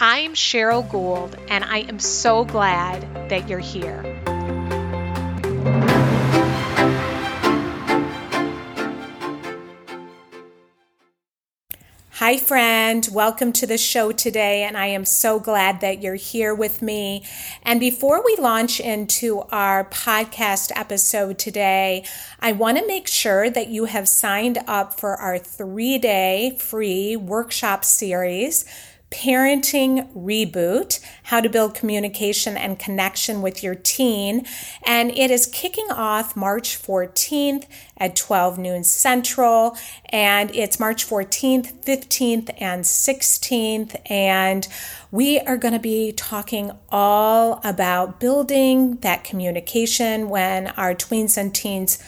I'm Cheryl Gould, and I am so glad that you're here. Hi, friend. Welcome to the show today, and I am so glad that you're here with me. And before we launch into our podcast episode today, I want to make sure that you have signed up for our three day free workshop series Parenting Reboot How to Build Communication and Connection with Your Teen. And it is kicking off March 14th at 12 noon Central. And it's March 14th, 15th, and 16th. And we are going to be talking all about building that communication when our tweens and teens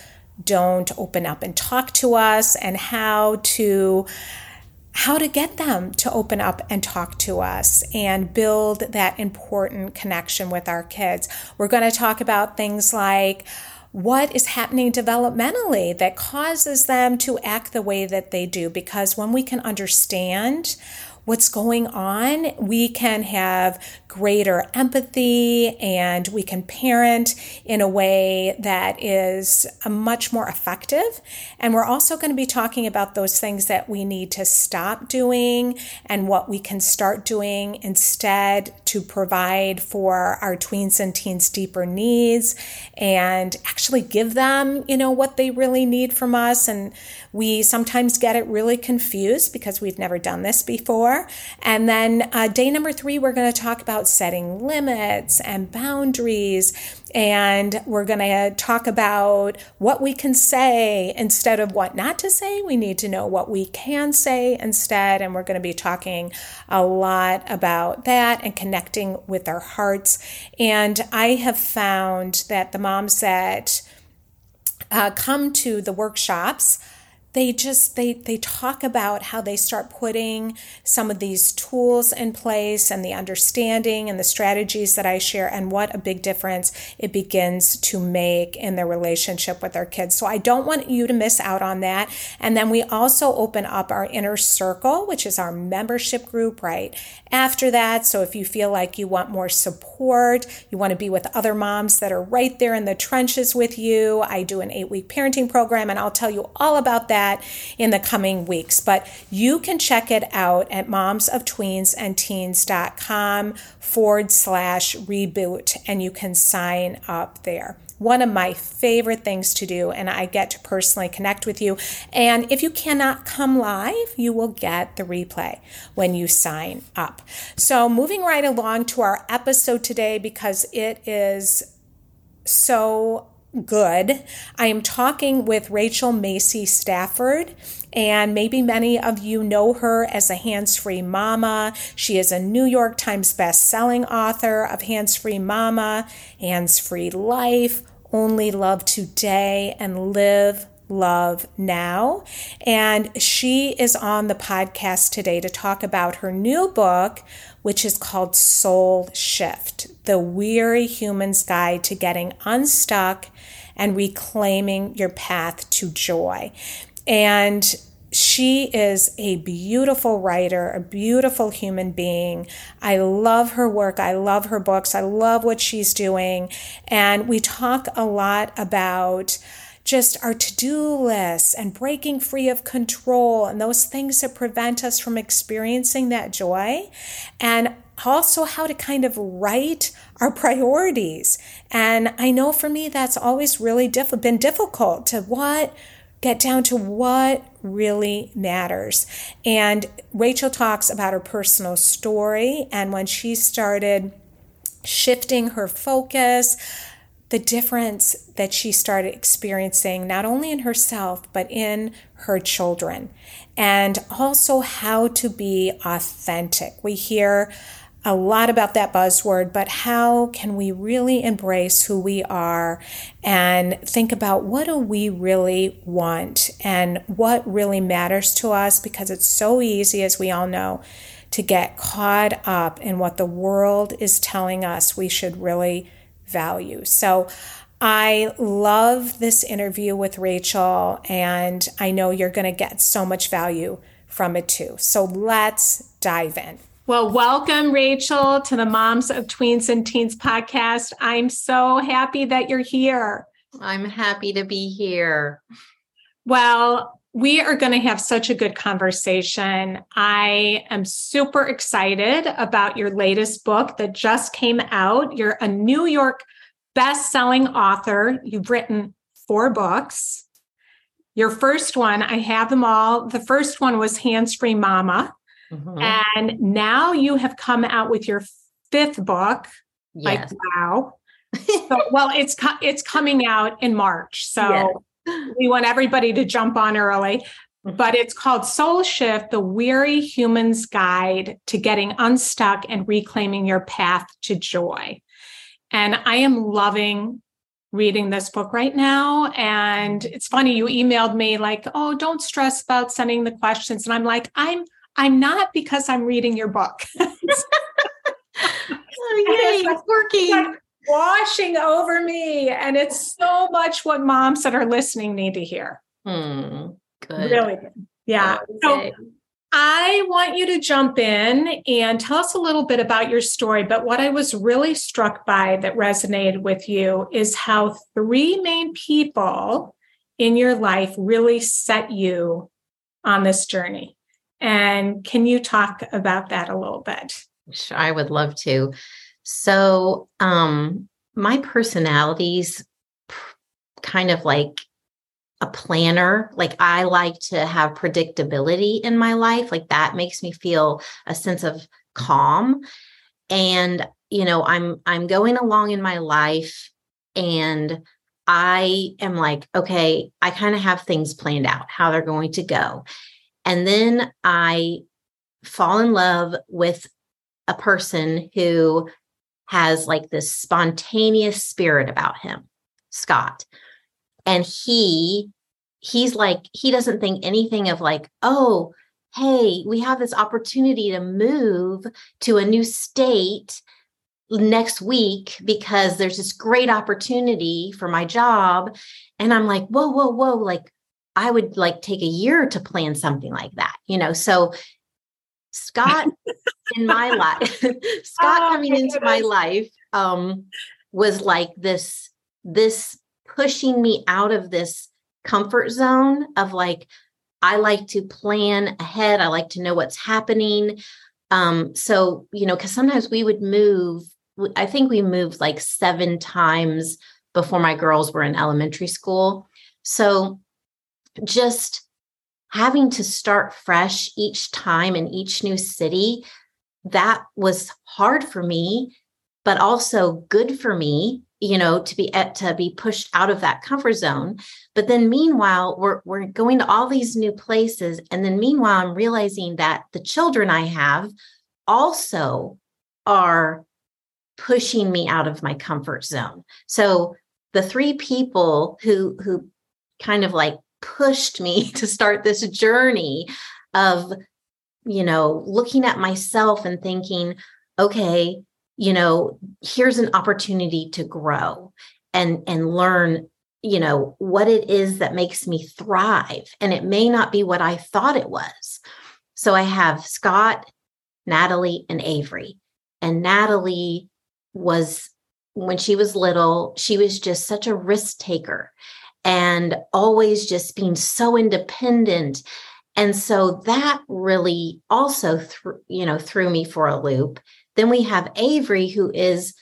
don't open up and talk to us and how to how to get them to open up and talk to us and build that important connection with our kids. We're going to talk about things like what is happening developmentally that causes them to act the way that they do. Because when we can understand what's going on, we can have greater empathy and we can parent in a way that is much more effective. And we're also going to be talking about those things that we need to stop doing and what we can start doing instead to provide for our tweens and teens deeper needs and actually give them, you know, what they really need from us. And we sometimes get it really confused because we've never done this before. And then uh, day number three, we're going to talk about setting limits and boundaries. And we're going to talk about what we can say instead of what not to say. We need to know what we can say instead. And we're going to be talking a lot about that and connecting with our hearts. And I have found that the moms that uh, come to the workshops, they just they they talk about how they start putting some of these tools in place and the understanding and the strategies that I share and what a big difference it begins to make in their relationship with their kids. So I don't want you to miss out on that. And then we also open up our inner circle, which is our membership group right after that. So if you feel like you want more support, you want to be with other moms that are right there in the trenches with you, I do an 8-week parenting program and I'll tell you all about that that in the coming weeks. But you can check it out at momsoftweensandteens.com forward slash reboot and you can sign up there one of my favorite things to do, and I get to personally connect with you. And if you cannot come live, you will get the replay when you sign up. So, moving right along to our episode today, because it is so good. I am talking with Rachel Macy Stafford, and maybe many of you know her as a hands free mama. She is a New York Times best-selling author of Hands Free Mama, Hands Free Life, Only Love Today, and Live Love Now. And she is on the podcast today to talk about her new book, which is called Soul Shift The Weary Human's Guide to Getting Unstuck and reclaiming your path to joy. And she is a beautiful writer, a beautiful human being. I love her work. I love her books. I love what she's doing. And we talk a lot about just our to do lists and breaking free of control and those things that prevent us from experiencing that joy. And also how to kind of write our priorities. And I know for me, that's always really diff- been difficult to what get down to what really matters. And Rachel talks about her personal story and when she started shifting her focus, the difference that she started experiencing, not only in herself, but in her children, and also how to be authentic. We hear a lot about that buzzword, but how can we really embrace who we are and think about what do we really want and what really matters to us? Because it's so easy, as we all know, to get caught up in what the world is telling us we should really value. So I love this interview with Rachel, and I know you're going to get so much value from it too. So let's dive in. Well, welcome, Rachel, to the Moms of Tweens and Teens podcast. I'm so happy that you're here. I'm happy to be here. Well, we are going to have such a good conversation. I am super excited about your latest book that just came out. You're a New York best-selling author. You've written four books. Your first one, I have them all. The first one was Hands Free Mama. Mm-hmm. And now you have come out with your fifth book. Yes. Like, wow. so, well, it's it's coming out in March. So yes. we want everybody to jump on early. Mm-hmm. But it's called Soul Shift, the Weary Human's Guide to Getting Unstuck and Reclaiming Your Path to Joy. And I am loving reading this book right now. And it's funny, you emailed me like, oh, don't stress about sending the questions. And I'm like, I'm I'm not because I'm reading your book. oh, yay, it's working. washing over me. And it's so much what moms that are listening need to hear. Hmm, good. Really good. Yeah. Okay. So I want you to jump in and tell us a little bit about your story. But what I was really struck by that resonated with you is how three main people in your life really set you on this journey. And can you talk about that a little bit? Sure, I would love to. So, um, my personality's kind of like a planner. Like I like to have predictability in my life. Like that makes me feel a sense of calm. And you know, I'm I'm going along in my life and I am like, okay, I kind of have things planned out how they're going to go. And then I fall in love with a person who has like this spontaneous spirit about him, Scott. And he he's like he doesn't think anything of like, "Oh, hey, we have this opportunity to move to a new state next week because there's this great opportunity for my job." And I'm like, "Whoa, whoa, whoa, like I would like take a year to plan something like that, you know. So Scott in my life, Scott oh, coming into my life um was like this this pushing me out of this comfort zone of like I like to plan ahead, I like to know what's happening. Um so, you know, cuz sometimes we would move I think we moved like 7 times before my girls were in elementary school. So just having to start fresh each time in each new city, that was hard for me, but also good for me, you know, to be at, to be pushed out of that comfort zone. But then meanwhile, we're we're going to all these new places. And then meanwhile, I'm realizing that the children I have also are pushing me out of my comfort zone. So the three people who who kind of like pushed me to start this journey of you know looking at myself and thinking okay you know here's an opportunity to grow and and learn you know what it is that makes me thrive. And it may not be what i thought it was. So i have scott natalie and avery. And natalie was when she was little she was just such a risk taker and always just being so independent and so that really also th- you know threw me for a loop then we have Avery, who is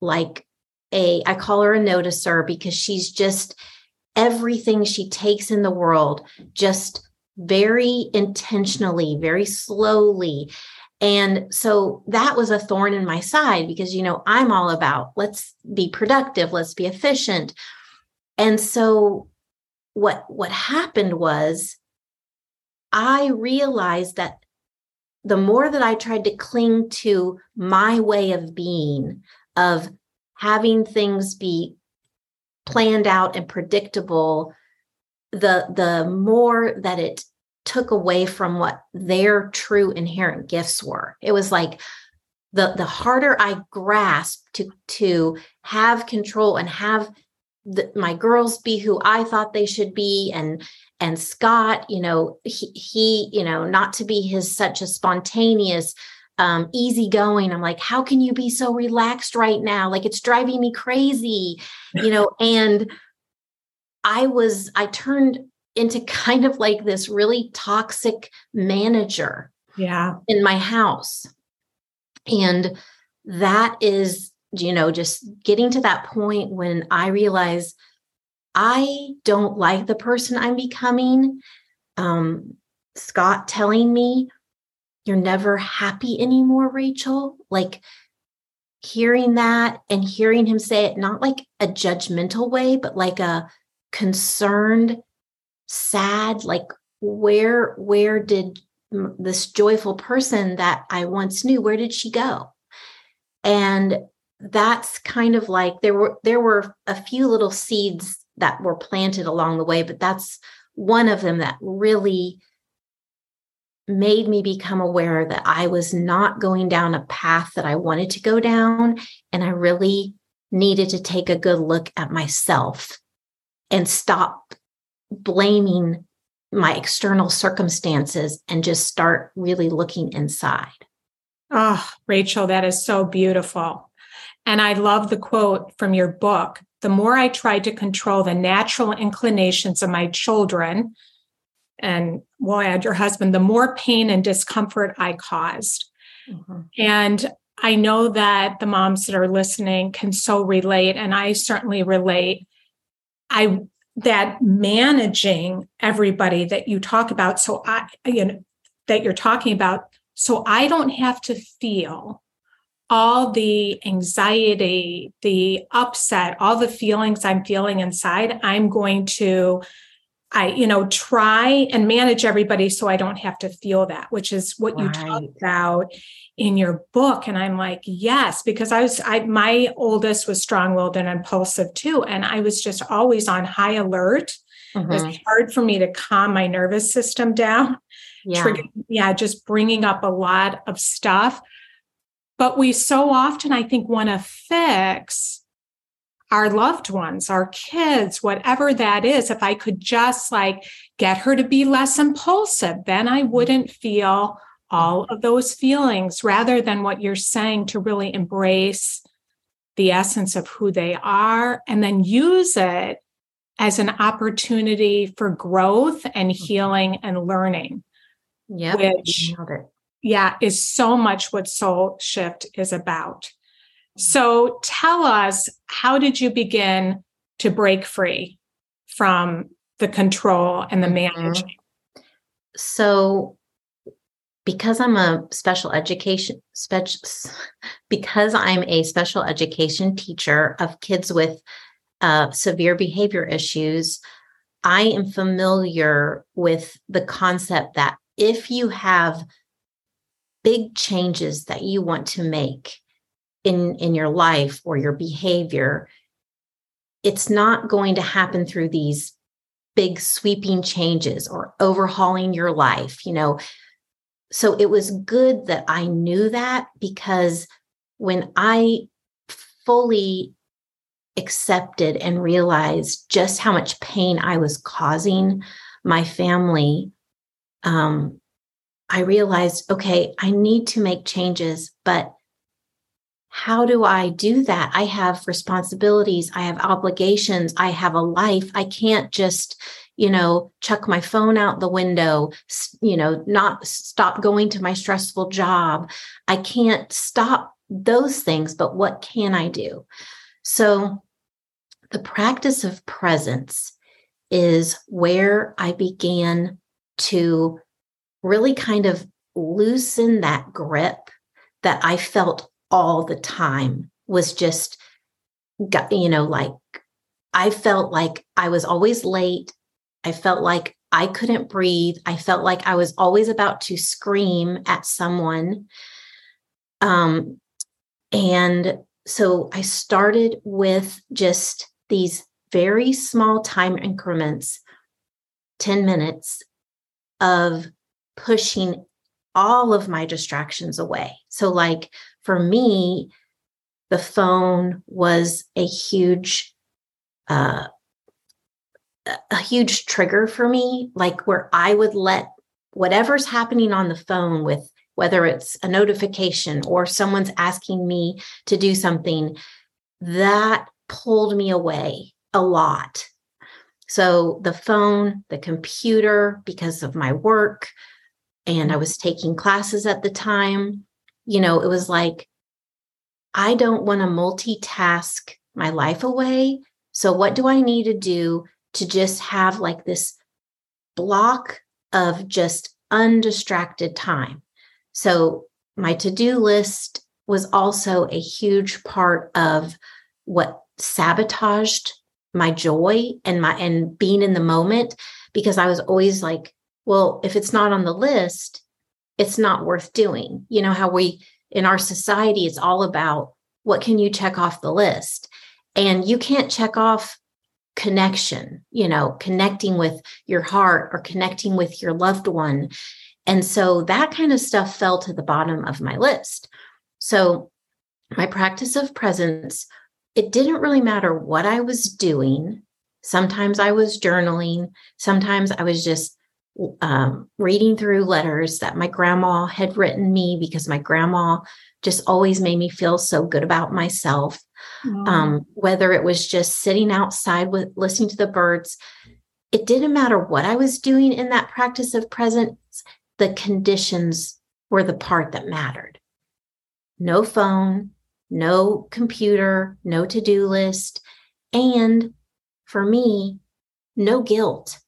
like a, I call her a noticer because she's just everything she takes in the world, just very intentionally, very slowly. And so that was a thorn in my side because, you know, I'm all about let's be productive, let's be efficient. And so what what happened was I realized that the more that I tried to cling to my way of being, of having things be planned out and predictable, the the more that it took away from what their true inherent gifts were. It was like the the harder I grasped to to have control and have the, my girls be who I thought they should be and and Scott, you know, he, he you know, not to be his such a spontaneous um easygoing. I'm like, how can you be so relaxed right now? Like it's driving me crazy, you know, and I was I turned into kind of like this really toxic manager yeah in my house and that is you know just getting to that point when i realize i don't like the person i'm becoming um scott telling me you're never happy anymore rachel. Like hearing that and hearing him say it not like a judgmental way but like a concerned sad like where where did this joyful person that i once knew where did she go? And that's kind of like there were there were a few little seeds that were planted along the way but that's one of them that really made me become aware that I was not going down a path that I wanted to go down. And I really needed to take a good look at myself and stop blaming my external circumstances and just start really looking inside. Oh, Rachel, that is so beautiful. And I love the quote from your book The more I tried to control the natural inclinations of my children, and we'll add your husband, the more pain and discomfort I caused. Mm-hmm. And I know that the moms that are listening can so relate, and I certainly relate. I that managing everybody that you talk about so i you know that you're talking about so i don't have to feel all the anxiety the upset all the feelings i'm feeling inside i'm going to i you know try and manage everybody so i don't have to feel that which is what right. you talk about in your book and i'm like yes because i was i my oldest was strong-willed and impulsive too and i was just always on high alert mm-hmm. it was mm-hmm. hard for me to calm my nervous system down yeah. Trigger, yeah just bringing up a lot of stuff but we so often i think want to fix our loved ones our kids whatever that is if i could just like get her to be less impulsive then i wouldn't feel all of those feelings rather than what you're saying to really embrace the essence of who they are and then use it as an opportunity for growth and mm-hmm. healing and learning. Yeah. Which yeah, is so much what soul shift is about. So tell us, how did you begin to break free from the control and the mm-hmm. managing? So because I'm a special education special because I'm a special education teacher of kids with uh, severe behavior issues, I am familiar with the concept that if you have big changes that you want to make in in your life or your behavior, it's not going to happen through these big sweeping changes or overhauling your life. You know, so it was good that I knew that because when I fully accepted and realized just how much pain I was causing my family, um, I realized, okay, I need to make changes, but how do I do that? I have responsibilities, I have obligations, I have a life. I can't just, you know, chuck my phone out the window, you know, not stop going to my stressful job. I can't stop those things, but what can I do? So the practice of presence is where I began to really kind of loosen that grip that I felt all the time was just, you know, like I felt like I was always late. I felt like I couldn't breathe. I felt like I was always about to scream at someone. Um, and so I started with just these very small time increments 10 minutes of pushing all of my distractions away. So, like for me, the phone was a huge, uh, a huge trigger for me, like where I would let whatever's happening on the phone with whether it's a notification or someone's asking me to do something, that pulled me away a lot. So the phone, the computer, because of my work, and I was taking classes at the time, you know, it was like, I don't want to multitask my life away. So, what do I need to do to just have like this block of just undistracted time? So, my to do list was also a huge part of what sabotaged my joy and my and being in the moment because I was always like, well, if it's not on the list, it's not worth doing. You know how we in our society it's all about what can you check off the list? And you can't check off connection, you know, connecting with your heart or connecting with your loved one. And so that kind of stuff fell to the bottom of my list. So my practice of presence it didn't really matter what I was doing. Sometimes I was journaling, sometimes I was just um, reading through letters that my grandma had written me because my grandma just always made me feel so good about myself. Mm. Um, whether it was just sitting outside with listening to the birds, it didn't matter what I was doing in that practice of presence, the conditions were the part that mattered. No phone, no computer, no to do list. And for me, no guilt.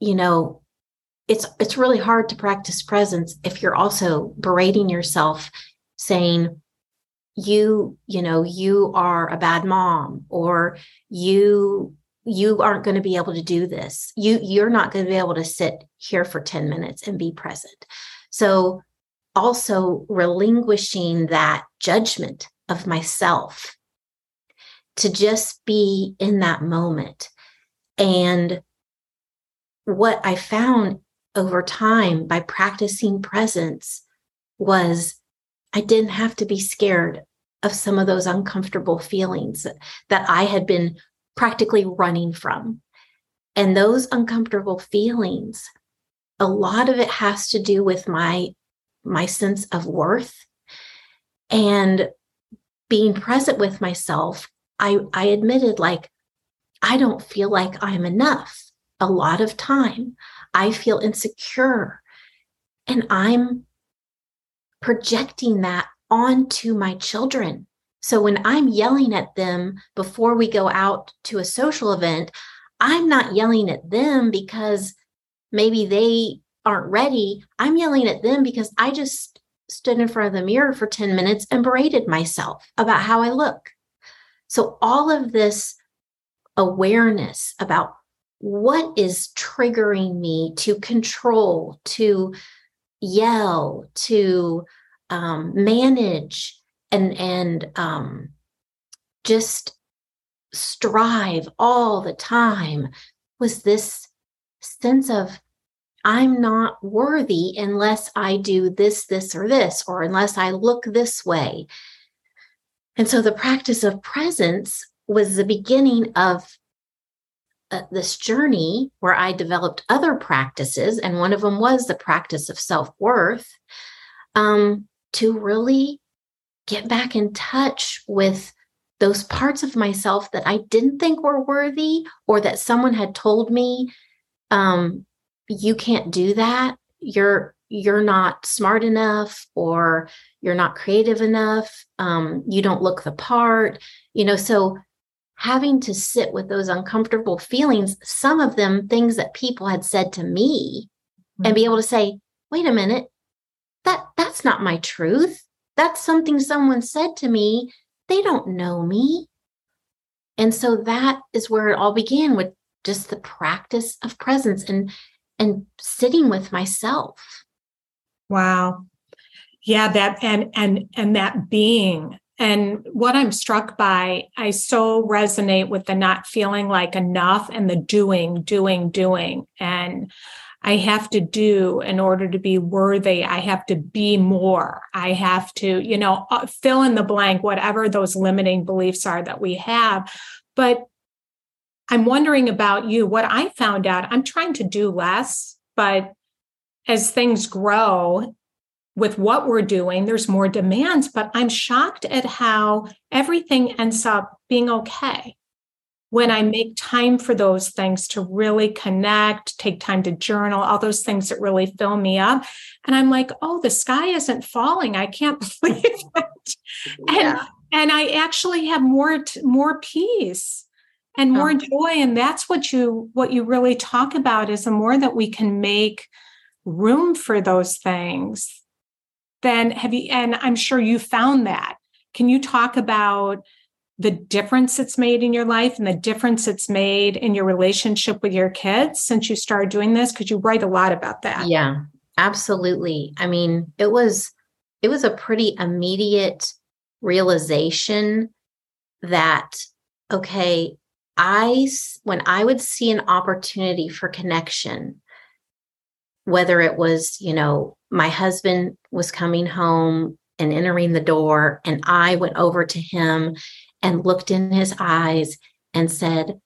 You know, it's it's really hard to practice presence if you're also berating yourself saying you you know you are a bad mom or you you aren't going to be able to do this you you're not going to be able to sit here for 10 minutes and be present so also relinquishing that judgment of myself to just be in that moment. And what I found over time by practicing presence was I didn't have to be scared of some of those uncomfortable feelings that I had been practically running from. And those uncomfortable feelings, a lot of it has to do with my my sense of worth and being present with myself, I, I admitted, like, I don't feel like I'm enough a lot of time. I feel insecure. And I'm projecting that onto my children. So when I'm yelling at them before we go out to a social event, I'm not yelling at them because maybe they aren't ready. I'm yelling at them because I just stood in front of the mirror for 10 minutes and berated myself about how I look. So, all of this awareness about what is triggering me to control, to yell, to um, manage, and and um, just strive all the time was this sense of I'm not worthy unless I do this, this, or this, or unless I look this way. And so the practice of presence was the beginning of uh, this journey where I developed other practices. And one of them was the practice of self worth um, to really get back in touch with those parts of myself that I didn't think were worthy or that someone had told me um, you can't do that. You're you're not smart enough or you're not creative enough um, you don't look the part you know so having to sit with those uncomfortable feelings some of them things that people had said to me mm-hmm. and be able to say wait a minute. That that's not my truth. That's something someone said to me. They don't know me. And so that is where it all began with just the practice of presence and and sitting with myself. Wow. Yeah, that and and and that being and what I'm struck by, I so resonate with the not feeling like enough and the doing, doing, doing. And I have to do in order to be worthy. I have to be more. I have to, you know, uh, fill in the blank, whatever those limiting beliefs are that we have. But I'm wondering about you. What I found out, I'm trying to do less, but as things grow with what we're doing, there's more demands, but I'm shocked at how everything ends up being okay when I make time for those things to really connect, take time to journal, all those things that really fill me up. And I'm like, oh, the sky isn't falling. I can't believe it. Yeah. And, and I actually have more, more peace and oh. more oh. joy. And that's what you, what you really talk about is the more that we can make room for those things, then have you, and I'm sure you found that. Can you talk about the difference it's made in your life and the difference it's made in your relationship with your kids since you started doing this? Because you write a lot about that. Yeah, absolutely. I mean, it was, it was a pretty immediate realization that, okay, I, when I would see an opportunity for connection, whether it was, you know, my husband was coming home and entering the door, and I went over to him and looked in his eyes and said,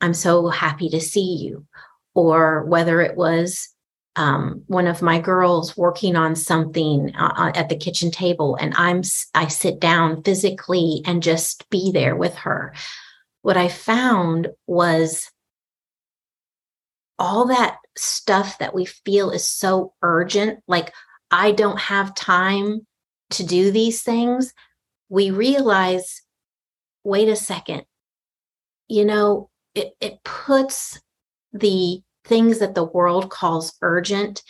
I'm so happy to see you. Or whether it was um, one of my girls working on something uh, uh at the kitchen table, and I'm I sit down physically and just be there with her. What I found was all that stuff that we feel is so urgent, like I don't have time to do these things, we realize wait a second, you know, it, it puts the things that the world calls urgent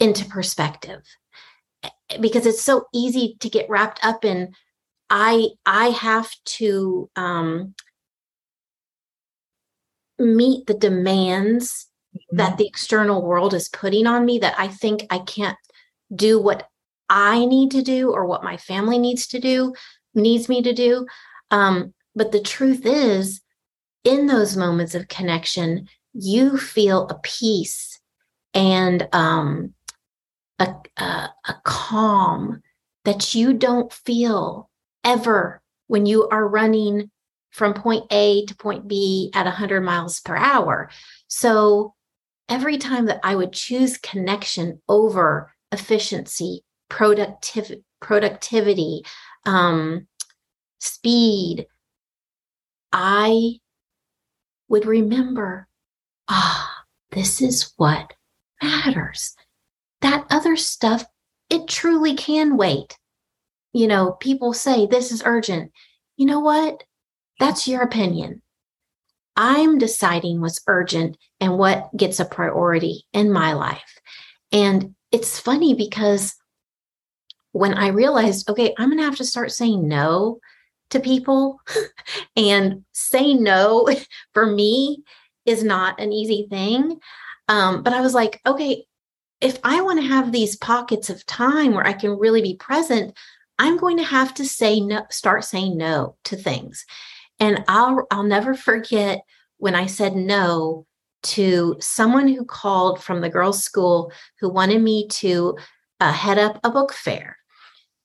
into perspective. Because it's so easy to get wrapped up in i i have to um meet the demands mm-hmm. that the external world is putting on me that I think I can't do what I need to do or what my family needs to do, needs me to do. Um, but the truth is, in those moments of connection, you feel a peace and um, a, a, a calm that you don't feel ever when you are running from point A to point B at 100 miles per hour. So every time that I would choose connection over efficiency, productiv- productivity, um, speed, I would remember, ah, this is what matters. That other stuff, it truly can wait. You know, people say this is urgent. You know what? That's your opinion. I'm deciding what's urgent and what gets a priority in my life. And it's funny because when I realized, okay, I'm going to have to start saying no to people, and say no for me is not an easy thing. Um, but I was like, okay, if I want to have these pockets of time where I can really be present, I'm going to have to say no, start saying no to things. And I'll I'll never forget when I said no to someone who called from the girls' school who wanted me to uh, head up a book fair.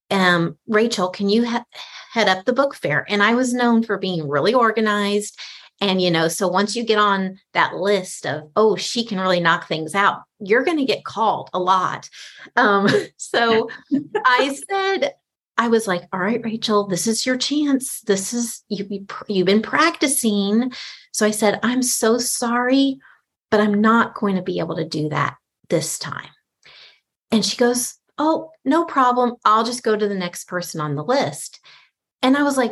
Um, Rachel, can you ha- head up the book fair? And I was known for being really organized. And, you know, so once you get on that list of, oh, she can really knock things out, you're going to get called a lot. Um, so I said, I was like, all right, Rachel, this is your chance. This is you, you've been practicing. So I said, I'm so sorry. but I'm not going to be able to do that this time. And she goes, Oh, no problem. I'll just go to the next person on the list. And I was like,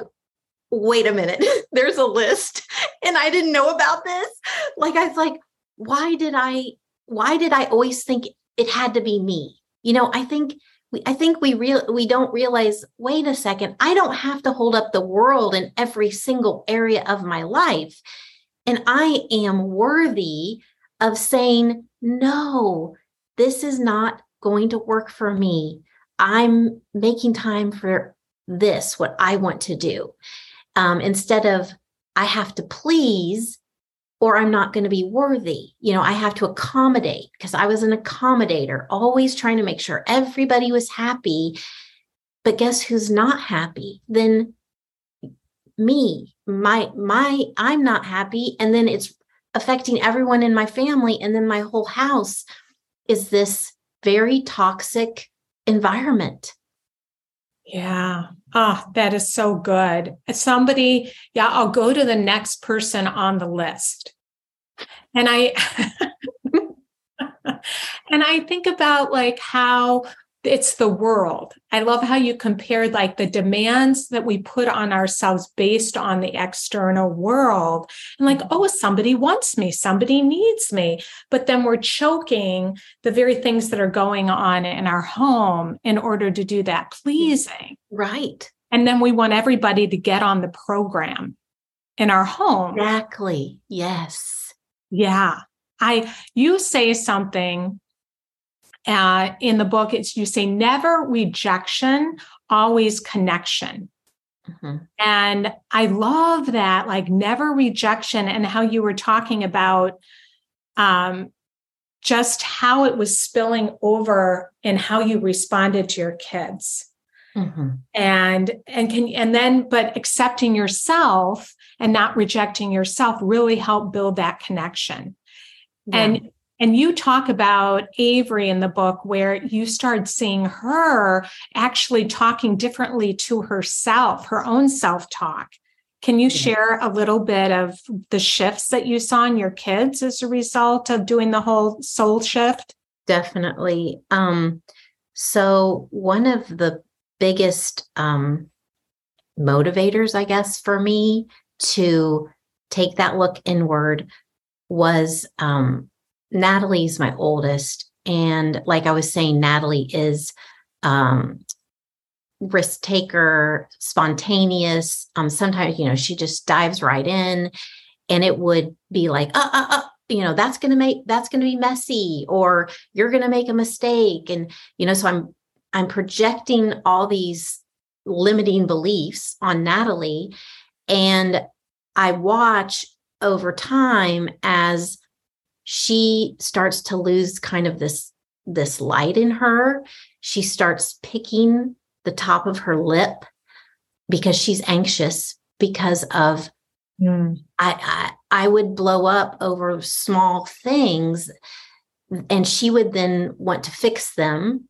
Wait a minute, there's a list. And I didn't know about this. Like, I was like, why did I, why did I always think it had to be me? You know, I think we, I think we real we don't realize, wait a second, I don't have to hold up the world in every single area of my life. And I am worthy of saying, no, this is not going to work for me. I'm making time for this, what I want to do. Um, instead of I have to please or I'm not going to be worthy. You know, I have to accommodate because I was an accommodator, always trying to make sure everybody was happy. But guess who's not happy? Then me, my, my, I'm not happy. And then it's affecting everyone in my family. And then my whole house is this very toxic environment. Yeah. Oh, that is so good. Somebody, yeah, I'll go to the next person on the list. And I and I think about like how it's the world. I love how you compared like the demands that we put on ourselves based on the external world. And like, mm-hmm. oh, somebody wants me, somebody needs me. But then we're choking the very things that are going on in our home in order to do that mm-hmm. pleasing. Right. And then we want everybody to get on the program in our home. Exactly. Yes. Yeah. I you say something uh, in the book, it's you say never rejection, always connection. Mm-hmm. And I love that, like never rejection, and how you were talking about um, just how it was spilling over and how you responded to your kids. Mm-hmm. And and can and then but accepting yourself and not rejecting yourself really help build that connection. Yeah. And and you talk about Avery in the book where you start seeing her actually talking differently to herself, her own self talk. Can you share a little bit of the shifts that you saw in your kids as a result of doing the whole soul shift? Definitely. Um, so, one of the biggest um, motivators, I guess, for me to take that look inward was um, Natalie's my oldest. And like I was saying, Natalie is um, risk taker, spontaneous. Um, sometimes, you know, she just dives right in and it would be like, uh, uh, uh, you know, that's going to make, that's going to be messy or you're going to make a mistake. And, you know, so I'm, I'm projecting all these limiting beliefs on Natalie. And I watch over time as she starts to lose kind of this this light in her she starts picking the top of her lip because she's anxious because of mm. I, I i would blow up over small things and she would then want to fix them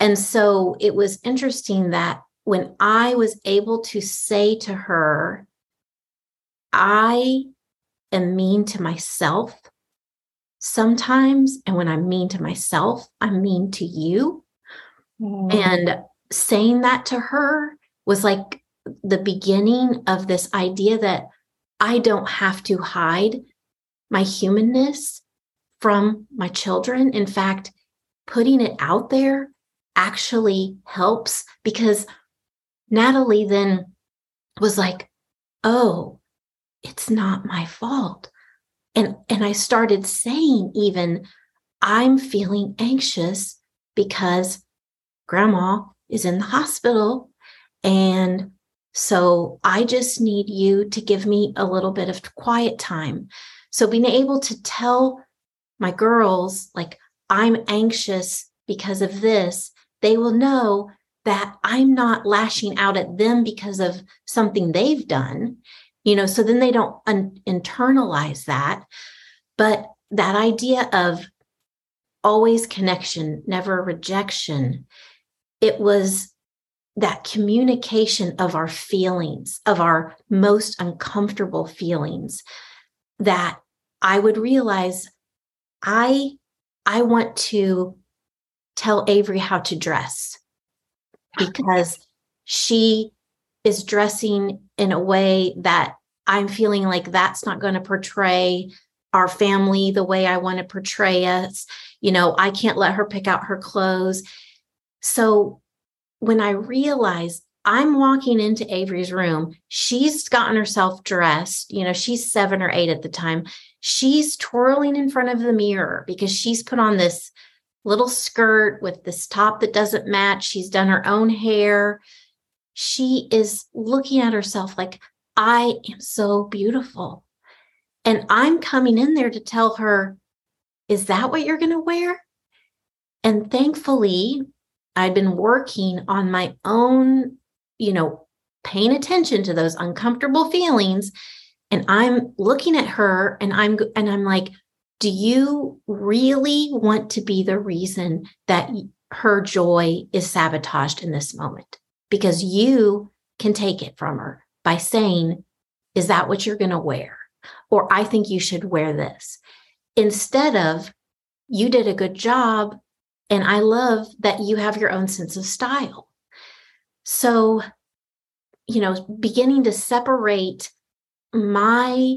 and so it was interesting that when i was able to say to her i am mean to myself sometimes. And when I'm mean to myself, I'm mean to you. Mm. And saying that to her was like the beginning of this idea that I don't have to hide my humanness from my children. In fact, putting it out there actually helps because Natalie then was like, oh, it's not my fault and and i started saying even i'm feeling anxious because grandma is in the hospital. And so i just need you to give me a little bit of quiet time. So being able to tell my girls like i'm anxious because of this they will know that i'm not lashing out at them because of something they've done you know so then they don't un- internalize that. But that idea of always connection never rejection it was that communication of our feelings of our most uncomfortable feelings that i would realize I I want to tell Avery how to dress because she is dressing in a way that I'm feeling like that's not going to portray our family the way I want to portray us. You know, I can't let her pick out her clothes. So when I realized I'm walking into Avery's room, she's gotten herself dressed. You know, she's seven or eight at the time. She's twirling in front of the mirror because she's put on this little skirt with this top that doesn't match. She's done her own hair. She is looking at herself like, I am so beautiful. And I'm coming in there to tell her, is that what you're going to wear? And thankfully, I've been working on my own, you know, paying attention to those uncomfortable feelings. And I'm looking at her and I'm, and I'm like, do you really want to be the reason that her joy is sabotaged in this moment? Because you can take it from her by saying, Is that what you're going to wear? Or I think you should wear this. Instead of, You did a good job. And I love that you have your own sense of style. So, you know, beginning to separate my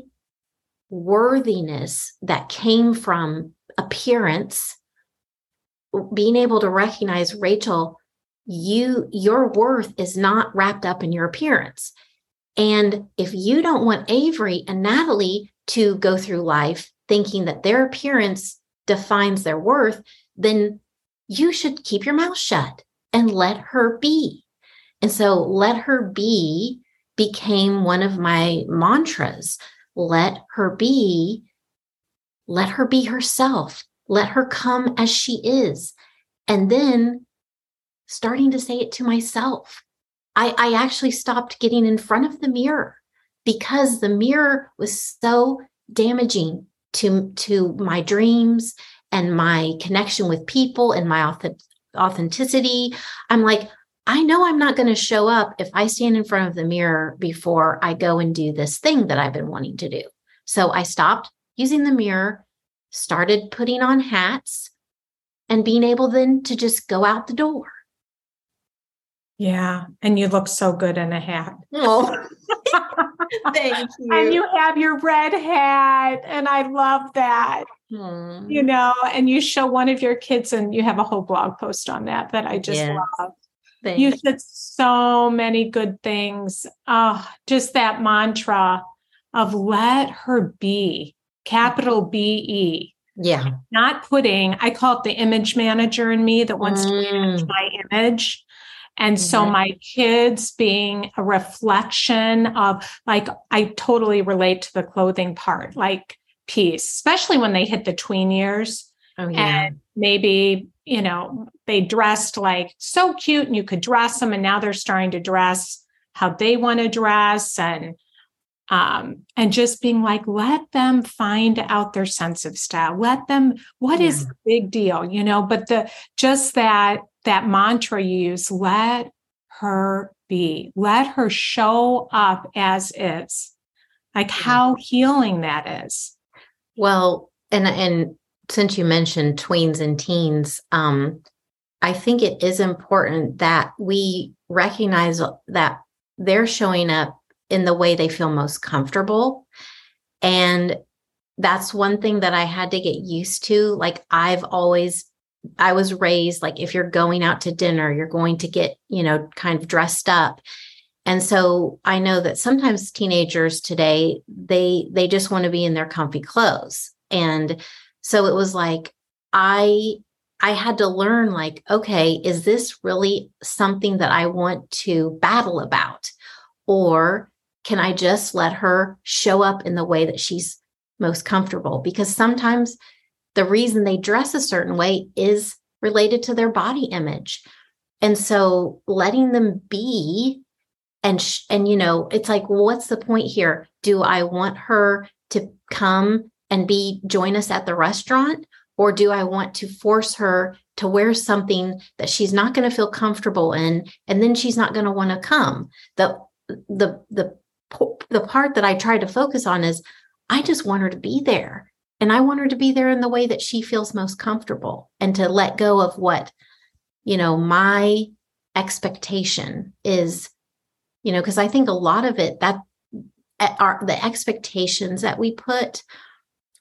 worthiness that came from appearance being able to recognize rachel you your worth is not wrapped up in your appearance and if you don't want avery and natalie to go through life thinking that their appearance defines their worth then you should keep your mouth shut and let her be. And so let her be became one of my mantras. Let her be let her be herself. Let her come as she is. And then starting to say it to myself i i actually stopped getting in front of the mirror because the mirror was so damaging to to my dreams and my connection with people and my authenticity i'm like I know I'm not going to show up if I stand in front of the mirror before I go and do this thing that I've been wanting to do. So I stopped using the mirror, started putting on hats, and being able then to just go out the door. Yeah. And you look so good in a hat. Oh, thank you. And you have your red hat. And I love that. Hmm. You know, and you show one of your kids, and you have a whole blog post on that that I just yes. love. Thanks. You said so many good things. Oh, just that mantra of let her be, capital B E. Yeah. Not putting, I call it the image manager in me that wants mm. to manage my image. And mm-hmm. so my kids being a reflection of like, I totally relate to the clothing part, like piece, especially when they hit the tween years. Oh, yeah. And maybe you know, they dressed like so cute and you could dress them. And now they're starting to dress how they want to dress and um, and just being like, let them find out their sense of style. Let them, What yeah. is the big deal, you know? But the just that that mantra you use, let her be, let her show up as is. Like how healing that is. Well, and and since you mentioned tweens and teens, um, I think it is important that we recognize that they're showing up in the way they feel most comfortable. And that's one thing that I had to get used to. Like, I've always, I was raised like, if you're going out to dinner, you're going to get, you know, kind of dressed up. And so I know that sometimes teenagers today, they, they just want to be in their comfy clothes. And so it was like, I I had to learn like, okay, is this really something that I want to battle about? Or can I just let her show up in the way that she's most comfortable? Because sometimes the reason they dress a certain way is related to their body image. And so letting them be and sh- and you know, it's like well, what's the point here? Do I want her to come and be join us at the restaurant or do I want to force her to wear something that she's not going to feel comfortable in and then she's not going to want to come the the the the part that I try to focus on is I just want her to be there And I want her to be there in the way that she feels most comfortable and to let go of what, you know, my expectation is, you know, because I think a lot of it that eh, are the expectations that we put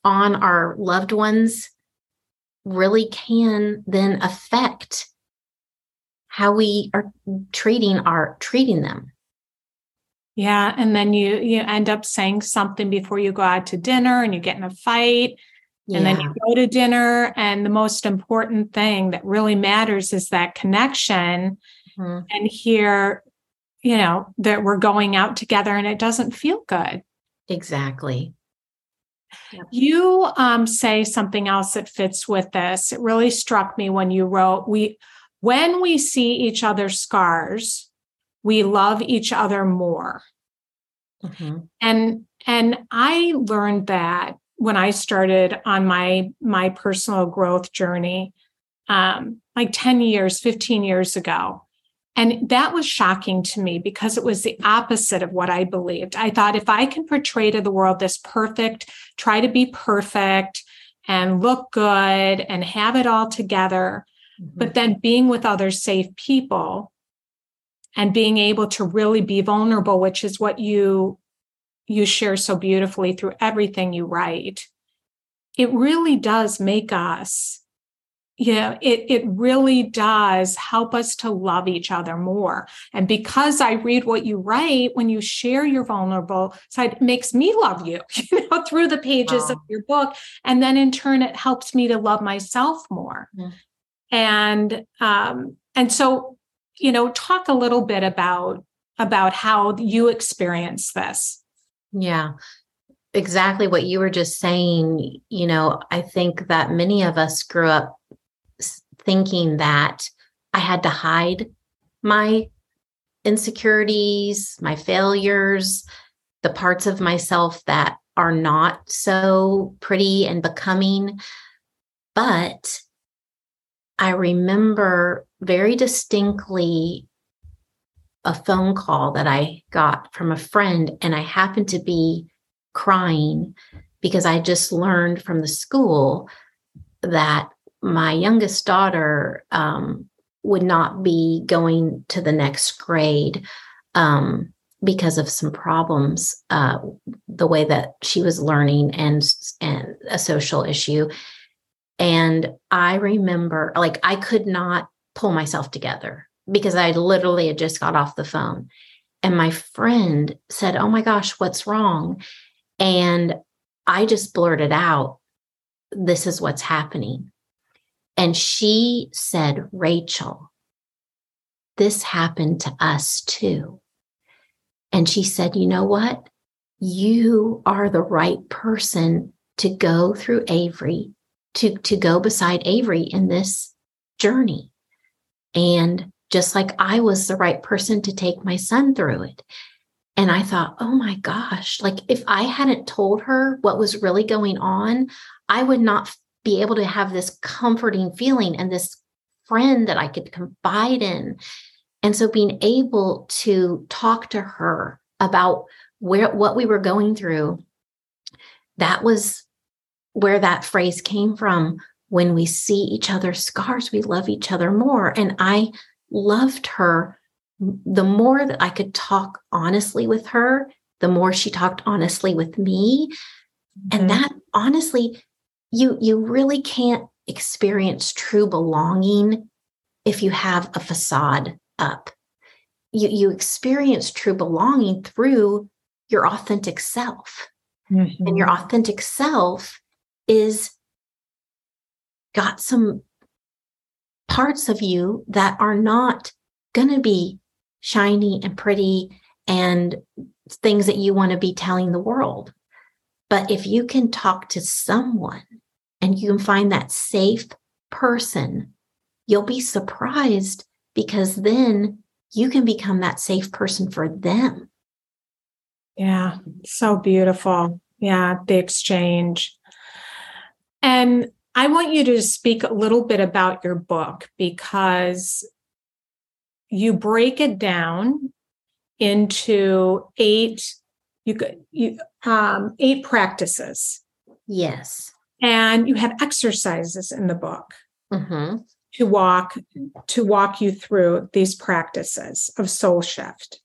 on our loved ones really can then affect how we are treating our treating them yeah and then you you end up saying something before you go out to dinner and you get in a fight yeah. and then you go to dinner and the most important thing that really matters is that connection mm-hmm. and here you know that we're going out together and it doesn't feel good exactly you um, say something else that fits with this. It really struck me when you wrote, "We, when we see each other's scars, we love each other more." Mm-hmm. And and I learned that when I started on my my personal growth journey, um, like ten years, fifteen years ago. And that was shocking to me because it was the opposite of what I believed. I thought if I can portray to the world this perfect, try to be perfect and look good and have it all together, mm-hmm. but then being with other safe people and being able to really be vulnerable, which is what you you share so beautifully through everything you write. It really does make us yeah, it, it really does help us to love each other more. And because I read what you write, when you share your vulnerable side, it makes me love you, you know, through the pages wow. of your book. And then in turn, it helps me to love myself more. Mm. And um, and so, you know, talk a little bit about about how you experience this. Yeah exactly what you were just saying you know i think that many of us grew up thinking that I had to hide my insecurities, my failures, the parts of myself that are not so pretty and becoming. But I remember very distinctly a phone call that I got from a friend, and I happened to be crying because I just learned from the school that my youngest daughter um, would not be going to the next grade um, because of some problems, uh, the way that she was learning and and a social issue. And I remember, like, I could not pull myself together because I literally had just got off the phone. And my friend said, Oh my gosh, what's wrong? And I just blurted out, This is what's happening. And she said, Rachel, this happened to us too. And she said, You know what? You are the right person to go through Avery, to, to go beside Avery in this journey. And just like I was the right person to take my son through it. And I thought, oh my gosh, like if I hadn't told her what was really going on, I would not be able to have this comforting feeling and this friend that I could confide in. And so being able to talk to her about where what we were going through, that was where that phrase came from. When we see each other's scars, we love each other more. And I loved her. The more that I could talk honestly with her, the more she talked honestly with me. Mm-hmm. And that honestly, you you really can't experience true belonging if you have a facade up you you experience true belonging through your authentic self mm-hmm. and your mm-hmm. authentic self is got some parts of you that are not going to be shiny and pretty and things that you want to be telling the world but if you can talk to someone and you can find that safe person, you'll be surprised because then you can become that safe person for them. Yeah, so beautiful. Yeah, the exchange. And I want you to speak a little bit about your book because you break it down into eight you you um eight practices yes And you have exercises in the book Mm-hmm. to walk to walk you through these practices of soul shift.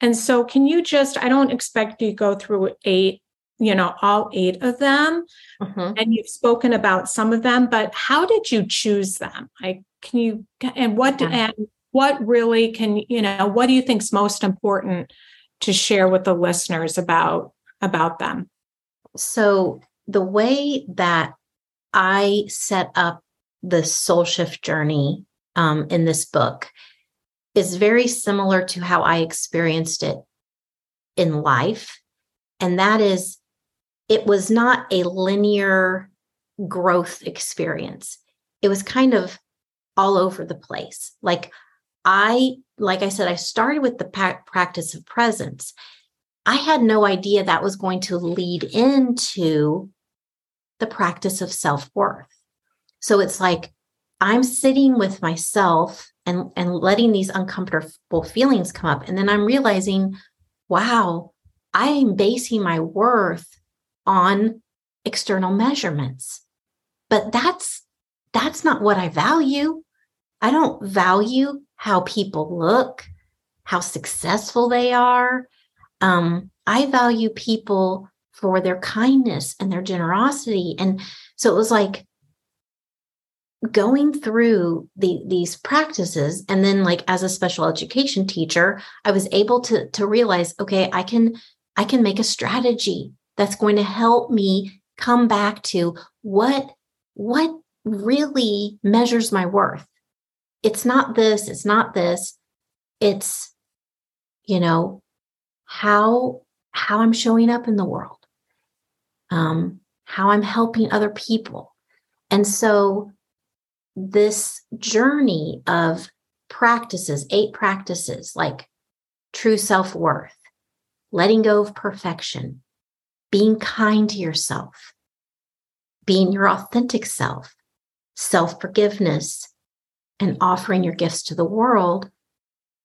And so can you just I don't expect you to go through eight, you know, all eight of them Mm-hmm. and you've spoken about some of them, but how did you choose them? Like can you and what Yeah. and what really can you know, what do you think's most important to share with the listeners about about them? So the way that I set up the soul shift journey um, in this book is very similar to how I experienced it in life. And that is, it was not a linear growth experience. It was kind of all over the place. Like I, like I said, I started with the practice of presence. I had no idea that was going to lead into the practice of self worth. So it's like I'm sitting with myself and, and letting these uncomfortable feelings come up. And then I'm realizing, wow, I am basing my worth on external measurements. But that's that's not what I value. I don't value how people look, how successful they are. Um, I value people for their kindness and their generosity. And so it was like going through the these practices and then like as a special education teacher i was able to to realize okay i can i can make a strategy that's going to help me come back to what what really measures my worth. It's not this it's not this. It's you know how how i'm showing up in the world um how i'm helping other people. And so this journey of practices, eight practices like true self worth, letting go of perfection, being kind to yourself, being your authentic self, self forgiveness, and offering your gifts to the world.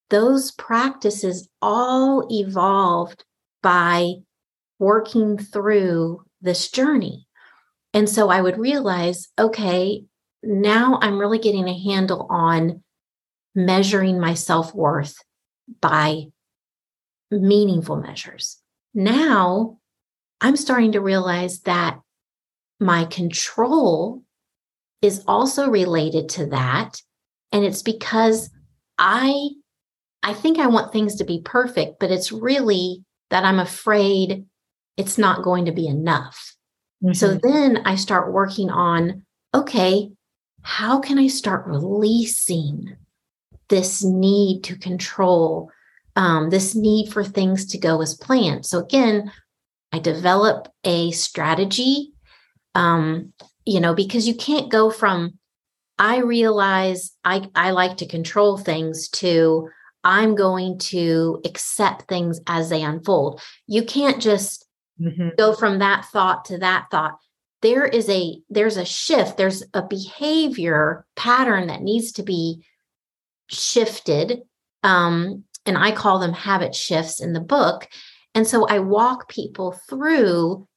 Those practices all evolved by working through this journey. And so I would realize, okay, now I'm really getting a handle on measuring my self worth by meaningful measures. Now I'm starting to realize that my control is also related to that. And it's because I I think I want things to be perfect, but it's really that I'm afraid it's not going to be enough. So then I start working on okay, how can I start releasing this need to control, um, this need for things to go as planned? So again, I develop a strategy, um, you know, because you can't go from I realize I, I like to control things to I'm going to accept things as they unfold. You can't just Mhm. go from that thought to that thought there is a there's a shift there's a behavior pattern that needs to be shifted um and i call them habit shifts in the book and so i walk people through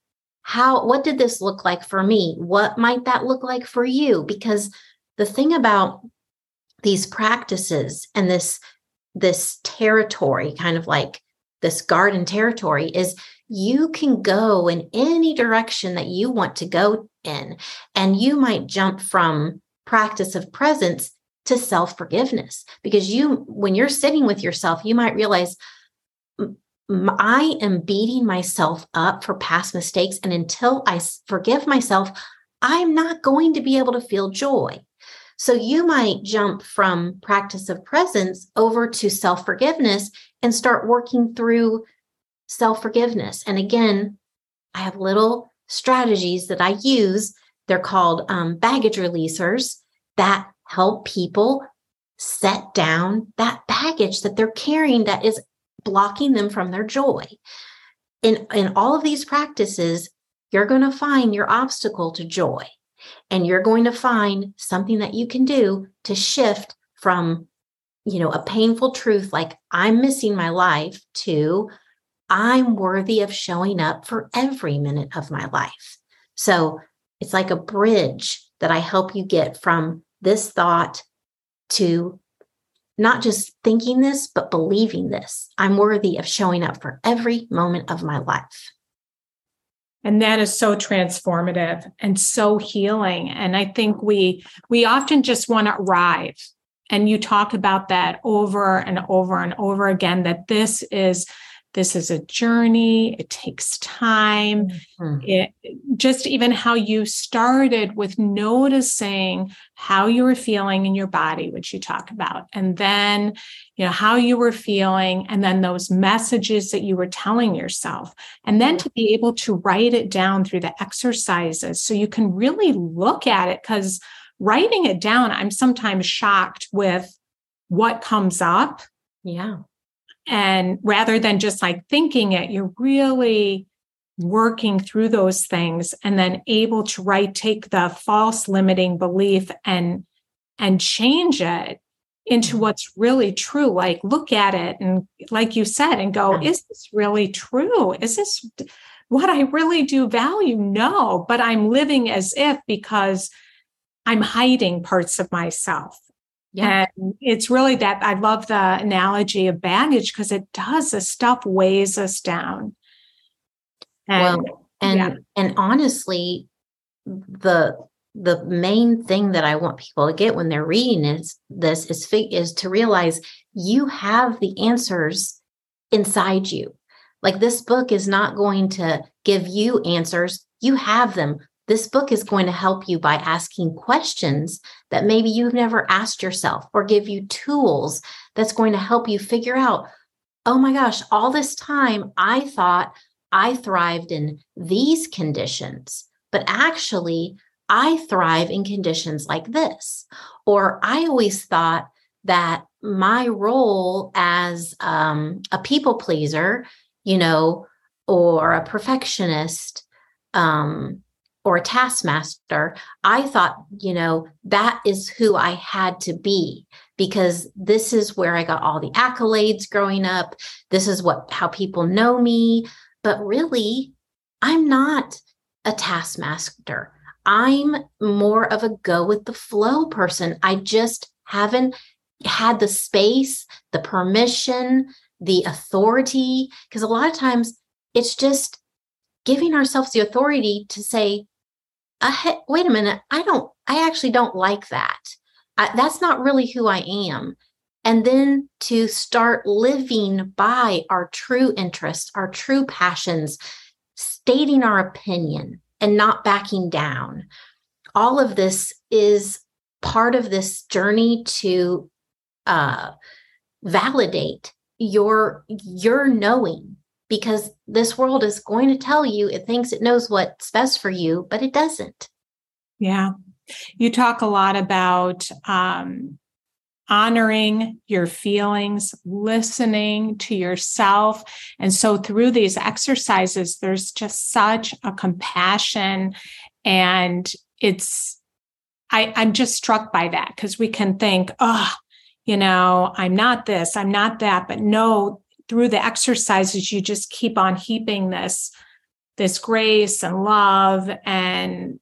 how what did this look like for me? What might that look like for you? Because the thing about these practices and this this territory kind of like this garden territory is you can go in any direction that you want to go in. And you might jump from practice of presence to self forgiveness because you, when you're sitting with yourself, you might realize "M- m- I am beating myself up for past mistakes. And until I forgive myself, I'm not going to be able to feel joy. So you might jump from practice of presence over to self forgiveness and start working through self forgiveness. And again, I have little strategies that I use. They're called um, baggage releasers that help people set down that baggage that they're carrying that is blocking them from their joy. In, in all of these practices, you're going to find your obstacle to joy and you're going to find something that you can do to shift from you know a painful truth like i'm missing my life to i'm worthy of showing up for every minute of my life so it's like a bridge that I help you get from this thought to not just thinking this, but believing this. I'm worthy of showing up for every moment of my life. And that is so transformative and so healing. And I think we we often just want to arrive. And you talk about that over and over and over again that this is this is a journey. It takes time. Mm-hmm. it, just even how you started with noticing how you were feeling in your body which you talk about and then you know how you were feeling and then those messages that you were telling yourself and then to be able to write it down through the exercises so you can really look at it because writing it down i'm sometimes shocked with what comes up. Yeah and rather than just like thinking it, you're really working through those things and then able to right take the false limiting belief and and change it into mm-hmm. what's really true. Like look at it and like you said, and go, is this really true? Is this what I really do value? No, but I'm living as if because I'm hiding parts of myself. Yeah. And it's really that I love the analogy of baggage because it does, the stuff weighs us down. And, well, and yeah. and honestly, the the main thing that I want people to get when they're reading is this is is to realize you have the answers inside you. Like this book is not going to give you answers. You have them. This book is going to help you by asking questions that maybe you've never asked yourself or give you tools that's going to help you figure out, oh my gosh, all this time I thought I thrived in these conditions, but actually I thrive in conditions like this. Or I always thought that my role as um, a people pleaser, you know, or a perfectionist, um, or a taskmaster, I thought, you know, that is who I had to be because this is where I got all the accolades growing up. This is what how people know me, but really I'm not a taskmaster. I'm more of a go with the flow person. I just haven't had the space, the permission, the authority because a lot of times it's just giving ourselves the authority to say uh, wait a minute, I don't, I actually don't like that. I, that's not really who I am. And then to start living by our true interests, our true passions, stating our opinion and not backing down. All of this is part of this journey to uh, validate your your knowing because this world is going to tell you it thinks it knows what's best for you, but it doesn't. Yeah. You talk a lot about um, honoring your feelings, listening to yourself. And so through these exercises, there's just such a compassion. And it's, I, I'm just struck by that because we can think, oh, you know, I'm not this, I'm not that. But no, through the exercises you just keep on heaping this this grace and love and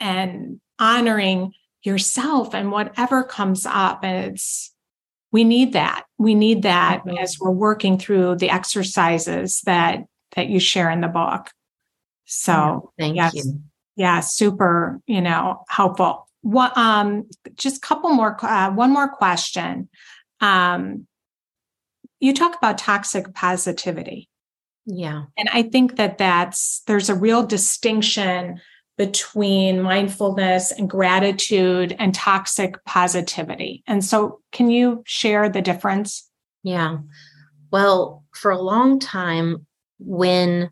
and honoring yourself and whatever comes up and it's we need that. We need that mm-hmm. as we're working through the exercises that that you share in the book. So yeah, thank yes, you. Yeah super you know helpful. What um just a couple more uh, one more question. Um you talk about toxic positivity. Yeah. And I think that that's, there's a real distinction between mindfulness and gratitude and toxic positivity. And so, can you share the difference? Yeah. Well, for a long time, when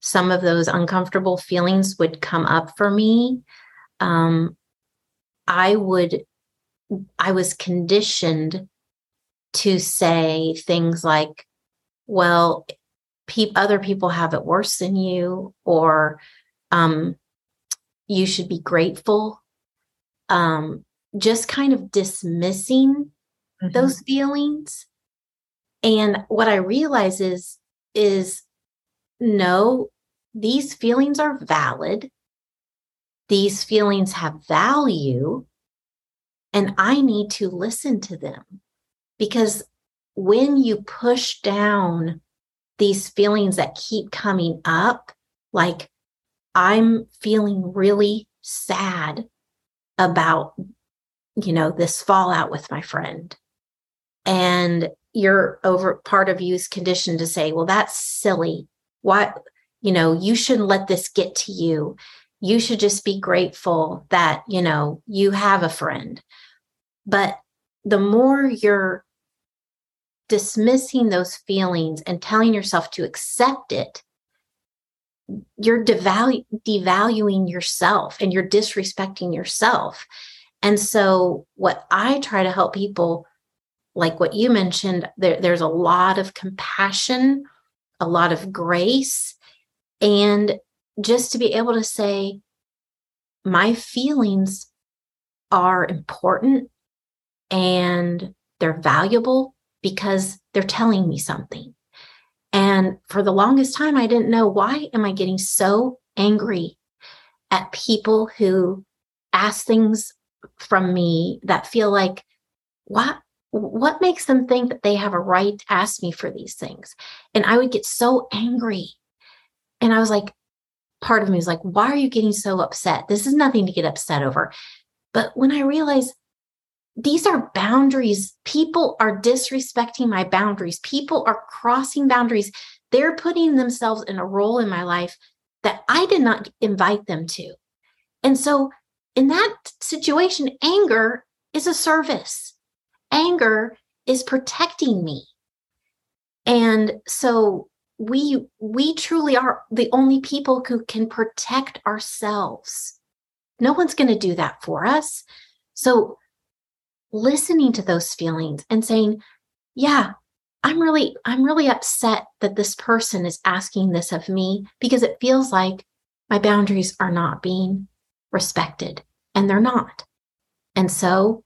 some of those uncomfortable feelings would come up for me, um, I would, I was conditioned to say things like, well, pe- other people have it worse than you, or um, you should be grateful. Um, just kind of dismissing mm-hmm. those feelings. And what I realize is, is no, these feelings are valid. these feelings have value and I need to listen to them. Because when you push down these feelings that keep coming up, like I'm feeling really sad about, you know, this fallout with my friend. And you're over part of you is conditioned to say, well, that's silly. What, you know, you shouldn't let this get to you. You should just be grateful that, you know, you have a friend. But the more you're dismissing those feelings and telling yourself to accept it, you're devalu- devaluing yourself and you're disrespecting yourself. And so, what I try to help people, like what you mentioned, there, there's a lot of compassion, a lot of grace, and just to be able to say, my feelings are important and they're valuable because they're telling me something. And for the longest time, I didn't know why am I getting so angry at people who ask things from me that feel like, what? What makes them think that they have a right to ask me for these things? And I would get so angry. And I was like, part of me was like, why are you getting so upset? This is nothing to get upset over. But when I realized these are boundaries. People are disrespecting my boundaries. People are crossing boundaries. They're putting themselves in a role in my life that I did not invite them to. And so, in that situation, anger is a service, anger is protecting me. And so, we we truly are the only people who can protect ourselves no one's going to do that for us so listening to those feelings and saying, yeah, I'm really, I'm really upset that this person is asking this of me because it feels like my boundaries are not being respected and they're not. And so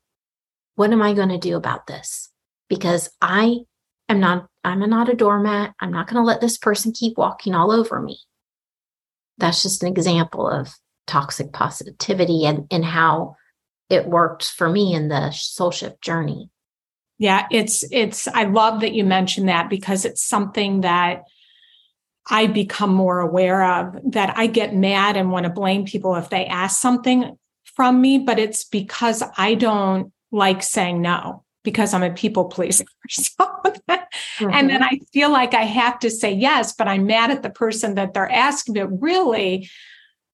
what am I going to do about this? Because I am not, I'm not a doormat. I'm not going to let this person keep walking all over me. That's just an example of toxic positivity and, and how it worked for me in the soul shift journey. Yeah, it's it's I love that you mentioned that because it's something that I become more aware of that I get mad and want to blame people if they ask something from me, but it's because I don't like saying no because I'm a people pleaser. So, mm-hmm. And then I feel like I have to say yes, but I'm mad at the person that they're asking. But really,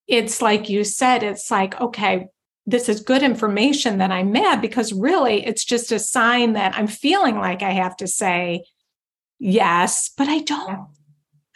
it's like you said, it's like, okay, this is good information that I'm mad because really it's just a sign that I'm feeling like I have to say yes, but I don't.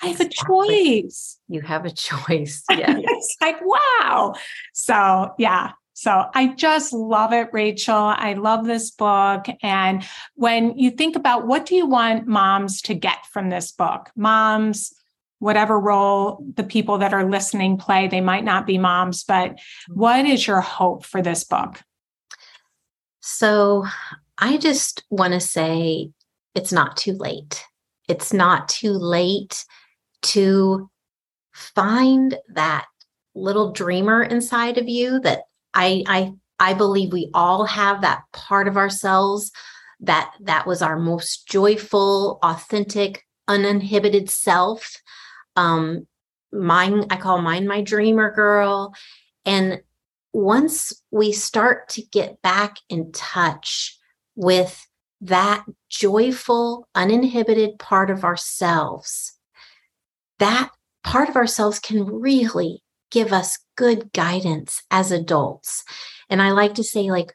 I have a choice. You have a choice. Yeah. it's like, wow. So, yeah. So I just love it, Rachel. I love this book. And when you think about what do you want moms to get from this book? Moms, whatever role the people that are listening play. They might not be moms, but what is your hope for this book? So I just want to say it's not too late. It's not too late to find that little dreamer inside of you that I I I believe we all have that part of ourselves that that was our most joyful, authentic, uninhibited self um, mine, I call mine my dreamer girl. And once we start to get back in touch with that joyful, uninhibited part of ourselves, that part of ourselves can really give us good guidance as adults. And I like to say, like,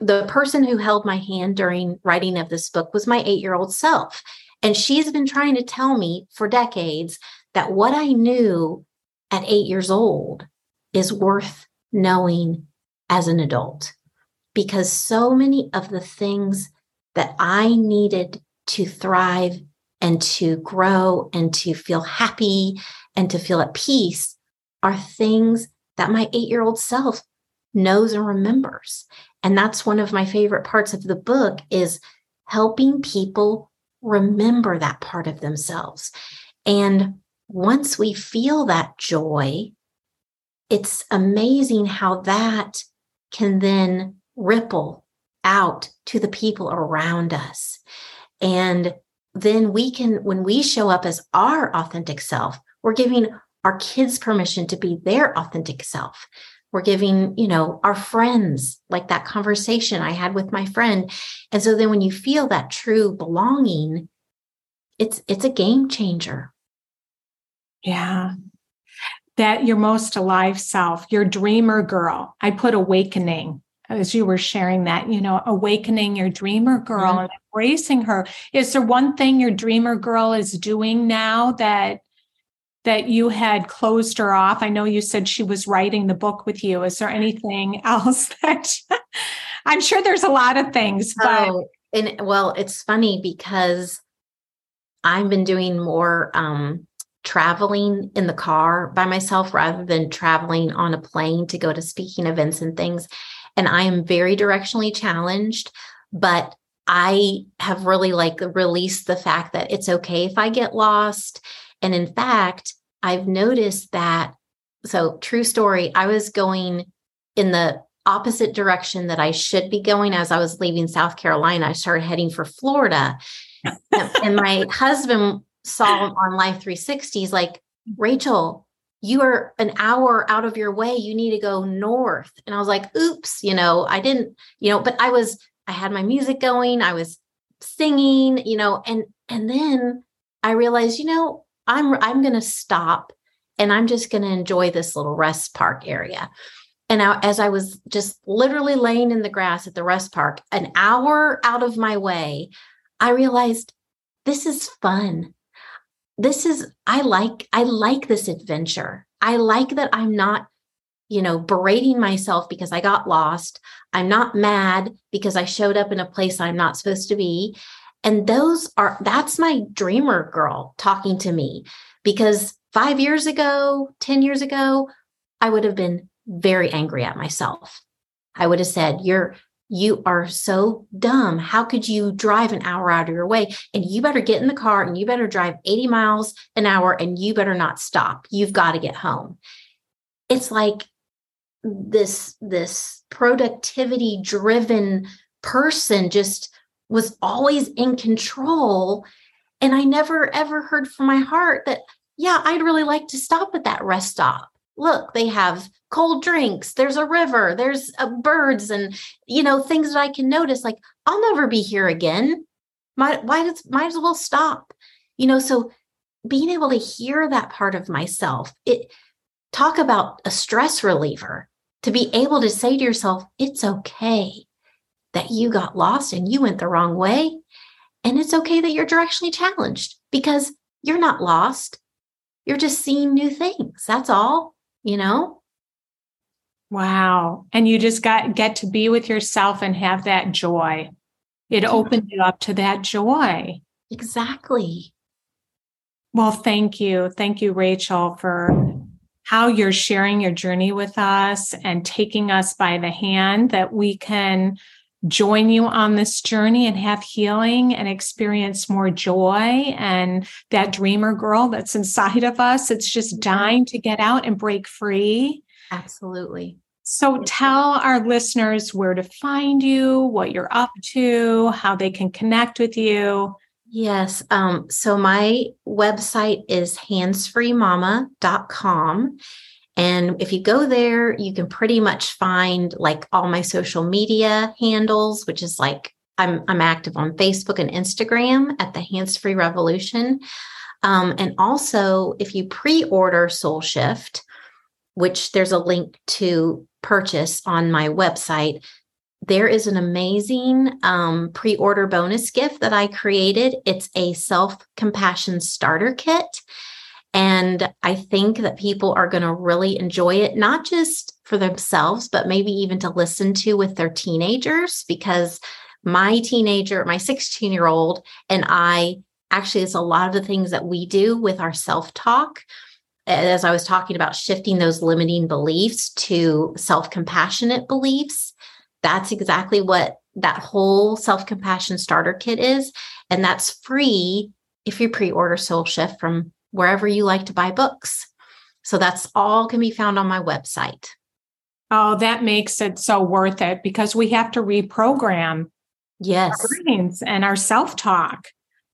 the person who held my hand during writing of this book was my eight year old self. And she's been trying to tell me for decades that what I knew at eight years old is worth knowing as an adult. Because so many of the things that I needed to thrive and to grow and to feel happy and to feel at peace are things that my eight year old self knows and remembers. And that's one of my favorite parts of the book is helping people remember that part of themselves. And once we feel that joy, it's amazing how that can then ripple out to the people around us. And then we can, when we show up as our authentic self, we're giving our kids permission to be their authentic self. We're giving, you know, our friends like that conversation I had with my friend. And so then when you feel that true belonging, it's it's a game changer. Yeah. That your most alive self, your dreamer girl. I put awakening as you were sharing that, you know, awakening your dreamer girl mm-hmm. and embracing her. Is there one thing your dreamer girl is doing now that that you had closed her off? I know you said she was writing the book with you. Is there anything else that I'm sure there's a lot of things, but oh, and well, it's funny because I've been doing more um traveling in the car by myself rather than traveling on a plane to go to speaking events and things. And I am very directionally challenged, but I have really like released the fact that it's okay if I get lost and in fact, I've noticed that. So, true story, I was going in the opposite direction that I should be going as I was leaving South Carolina. I started heading for Florida. and my husband saw on Life 360s, like, Rachel, you are an hour out of your way. You need to go north. And I was like, oops, you know, I didn't, you know, but I was, I had my music going, I was singing, you know, and, and then I realized, you know, I'm I'm going to stop and I'm just going to enjoy this little rest park area. And now, as I was just literally laying in the grass at the rest park, an hour out of my way, I realized this is fun. This is I like I like this adventure. I like that I'm not, you know, berating myself because I got lost. I'm not mad because I showed up in a place I'm not supposed to be. And those are, that's my dreamer girl talking to me because five years ago, 10 years ago, I would have been very angry at myself. I would have said, You're, you are so dumb. How could you drive an hour out of your way? And you better get in the car and you better drive 80 miles an hour and you better not stop. You've got to get home. It's like this, this productivity driven person just was always in control. And I never ever heard from my heart that, yeah, I'd really like to stop at that rest stop. Look, they have cold drinks, there's a river, there's uh, birds, and, you know, things that I can notice. Like, I'll never be here again. Might, why does, might as well stop. You know, so being able to hear that part of myself, it talk about a stress reliever to be able to say to yourself, it's okay that you got lost and you went the wrong way. And it's okay that you're directionally challenged because you're not lost. You're just seeing new things. That's all, you know? Wow. And you just got get to be with yourself and have that joy. It opened you up to that joy. Exactly. Well, thank you. Thank you, Rachel, for how you're sharing your journey with us and taking us by the hand that we can join you on this journey and have healing and experience more joy and that dreamer girl that's inside of us it's just dying to get out and break free. Absolutely. So tell our listeners where to find you what you're up to how they can connect with you. Yes um, so my website is handsfreemama.com and if you go there, you can pretty much find like all my social media handles, which is like I'm I'm active on Facebook and Instagram at the Hands Free Revolution. Um, and also, if you pre-order Soul Shift, which there's a link to purchase on my website, there is an amazing um, pre-order bonus gift that I created. It's a self-compassion starter kit. And I think that people are going to really enjoy it, not just for themselves, but maybe even to listen to with their teenagers, because my teenager, my 16 year old, and I actually, it's a lot of the things that we do with our self talk. As I was talking about shifting those limiting beliefs to self compassionate beliefs, that's exactly what that whole self compassion starter kit is. And that's free if you pre order Soul Shift from wherever you like to buy books. So that's all can be found on my website. Oh, that makes it so worth it because we have to reprogram yes. our brains and our self talk.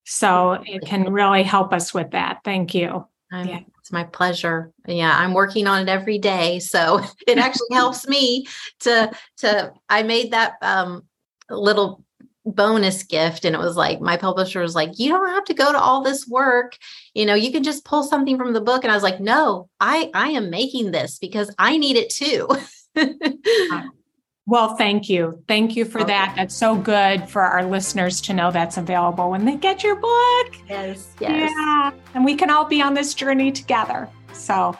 So it can really help us with that. Thank you. yeah. It's my pleasure. Yeah, I'm working on it every day. So it actually helps me to to I made that um little bonus gift and it was like my publisher was like you don't have to go to all this work. You know you can just pull something from the book. And i was like no i i am making this because i need it too. Uh, well thank you. Thank you for oh, okay. that. That's so good for our listeners to know that's available when they get your book. Yes. Yes. Yeah. And we can all be on this journey together. So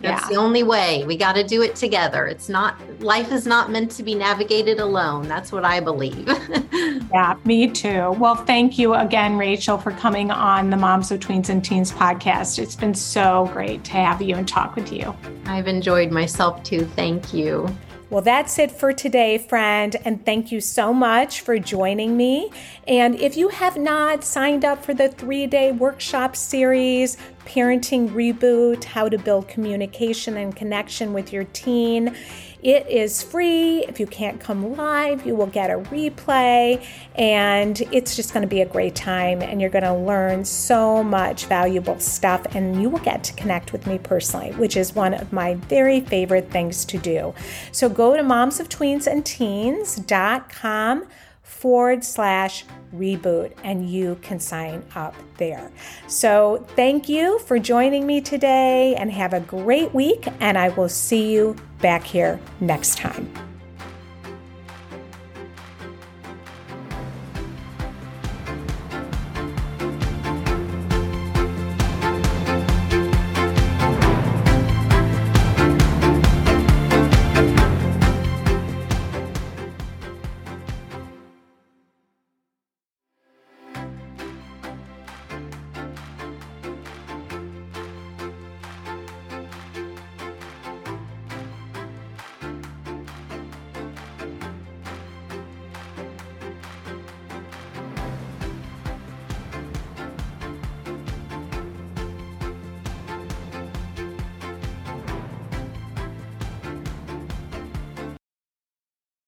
that's yeah. the only way. We got to do it together. It's not, life is not meant to be navigated alone. That's what I believe. yeah, me too. Well, thank you again, Rachel, for coming on the Moms of Tweens and Teens podcast. It's been so great to have you and talk with you. I've enjoyed myself too. Thank you. Well, that's it for today, friend. And thank you so much for joining me. And if you have not signed up for the three day workshop series, Parenting Reboot How to Build Communication and Connection with Your Teen, it is free. If you can't come live, you will get a replay, and it's just going to be a great time. And you're going to learn so much valuable stuff, and you will get to connect with me personally, which is one of my very favorite things to do. So go to momsoftweensandteens.com forward slash reboot and you can sign up there. So thank you for joining me today and have a great week and I will see you back here next time.